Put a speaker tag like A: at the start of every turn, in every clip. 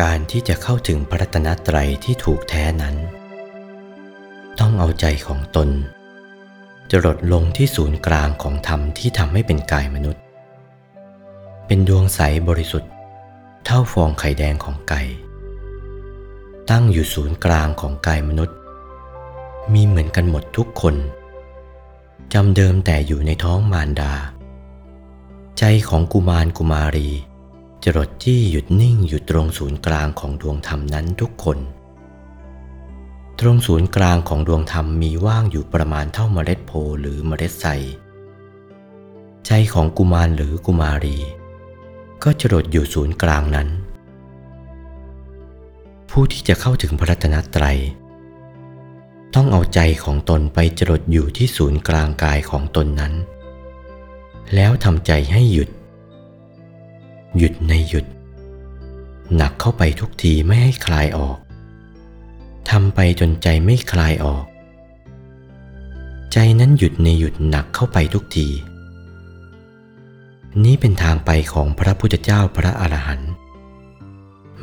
A: การที่จะเข้าถึงพระรัตนตรัยที่ถูกแท้นั้น ต้องเอาใจของตนจรดลงที่ศูนย์กลางของธรรมที่ทำให้เป็นกายมนุษย์ เป็นดวงใสบริสุทธิ์ เท่าฟองไข่แดงของไก่ ตั้งอยู่ศูนย์กลางของกายมนุษย์ มีเหมือนกันหมดทุกคนจำเดิมแต่อยู่ในท้องมารดา ใจของกุมารกุมารี จรดจี้หยุดนิ่งอยู่ตรงศูนย์กลางของดวงธรรมนั้นทุกคน ตรงศูนย์กลางของดวงธรรมมีว่างอยู่ประมาณเท่าเมล็ดโพหรือเมล็ดไทรใจของกุมารหรือกุมารี ก็จรดอยู่ศูนย์กลางนั้น ผู้ที่จะเข้าถึงพระรัตนตรัย ต้องเอาใจของตนไปจรดอยู่ที่ศูนย์กลางกายของตนนั้น แล้วทำใจให้หยุด หยุดในหยุด หนักเข้าไปทุกทีไม่ให้คลายออกทำไปจนใจไม่คลายออก ใจนั้นหยุดในหยุดหนักเข้าไปทุกที นี้เป็นทางไปของพระพุทธเจ้าพระอรหันต์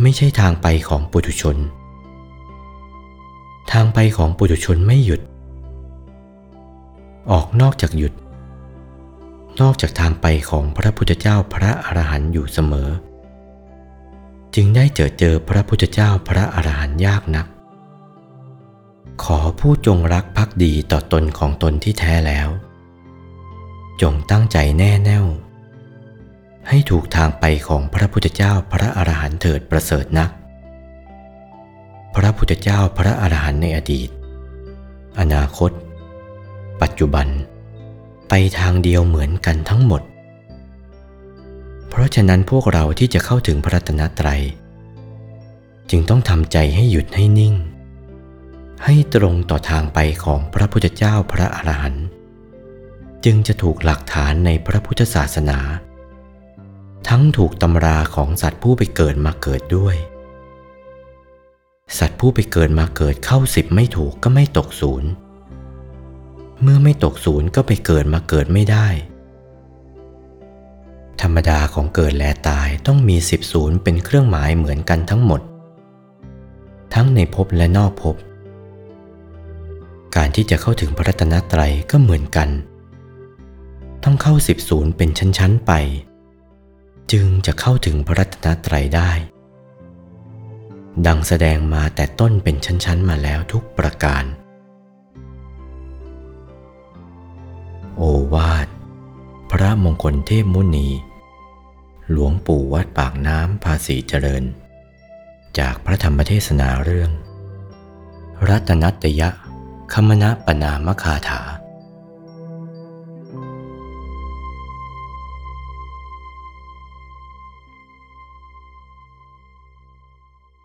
A: ไม่ใช่ทางไปของปุถุชน ทางไปของปุถุชนไม่หยุด ออกนอกจากหยุด นอกจากทางไปของพระพุทธเจ้าพระอรหันต์อยู่เสมอ จึงได้เจอเจอพระพุทธเจ้าพระอรหันต์ยากนัก ขอผู้จงรักภักดีต่อตนของตนที่แท้แล้ว จงตั้งใจแน่แน่ว ให้ถูกทางไปของพระพุทธเจ้าพระอรหันต์เถิดประเสริฐนัก พระพุทธเจ้าพระอรหันต์ในอดีต อนาคต ปัจจุบัน ไปทางเดียวเหมือนกันทั้งหมด เพราะฉะนั้นพวกเราที่จะเข้าถึงพระรัตนตรัย จึงต้องทำใจให้หยุดให้นิ่ง ให้ตรงต่อทางไปของพระพุทธเจ้าพระอรหันต์จึงจะถูกหลักฐานในพระพุทธศาสนา ทั้งถูกตำราของสัตว์ผู้ไปเกิดมาเกิดด้วย สัตว์ผู้ไปเกิดมาเกิดเข้าสิบไม่ถูกก็ไม่ตกศูนย์ เมื่อไม่ตกศูนย์ก็ไปเกิดมาเกิดไม่ได้ ธรรมดาของเกิดและตายต้องมีสิบศูนย์เป็นเครื่องหมายเหมือนกันทั้งหมด ทั้งในภพและนอกภพ การที่จะเข้าถึงพระรัตนตรัยก็เหมือนกัน ต้องเข้าสิบศูนย์เป็นชั้นๆไป จึงจะเข้าถึงพระรัตนตรัยได้ดังแสดงมาแต่ต้นเป็นชั้น ๆ มาแล้วทุกประการ วาทพระมงคลเทพมุนี หลวงปู่วัดปากน้ำภาษีเจริญ จากพระธรรมเทศนาเรื่อง รัตนัตยะคมณปนามคาถา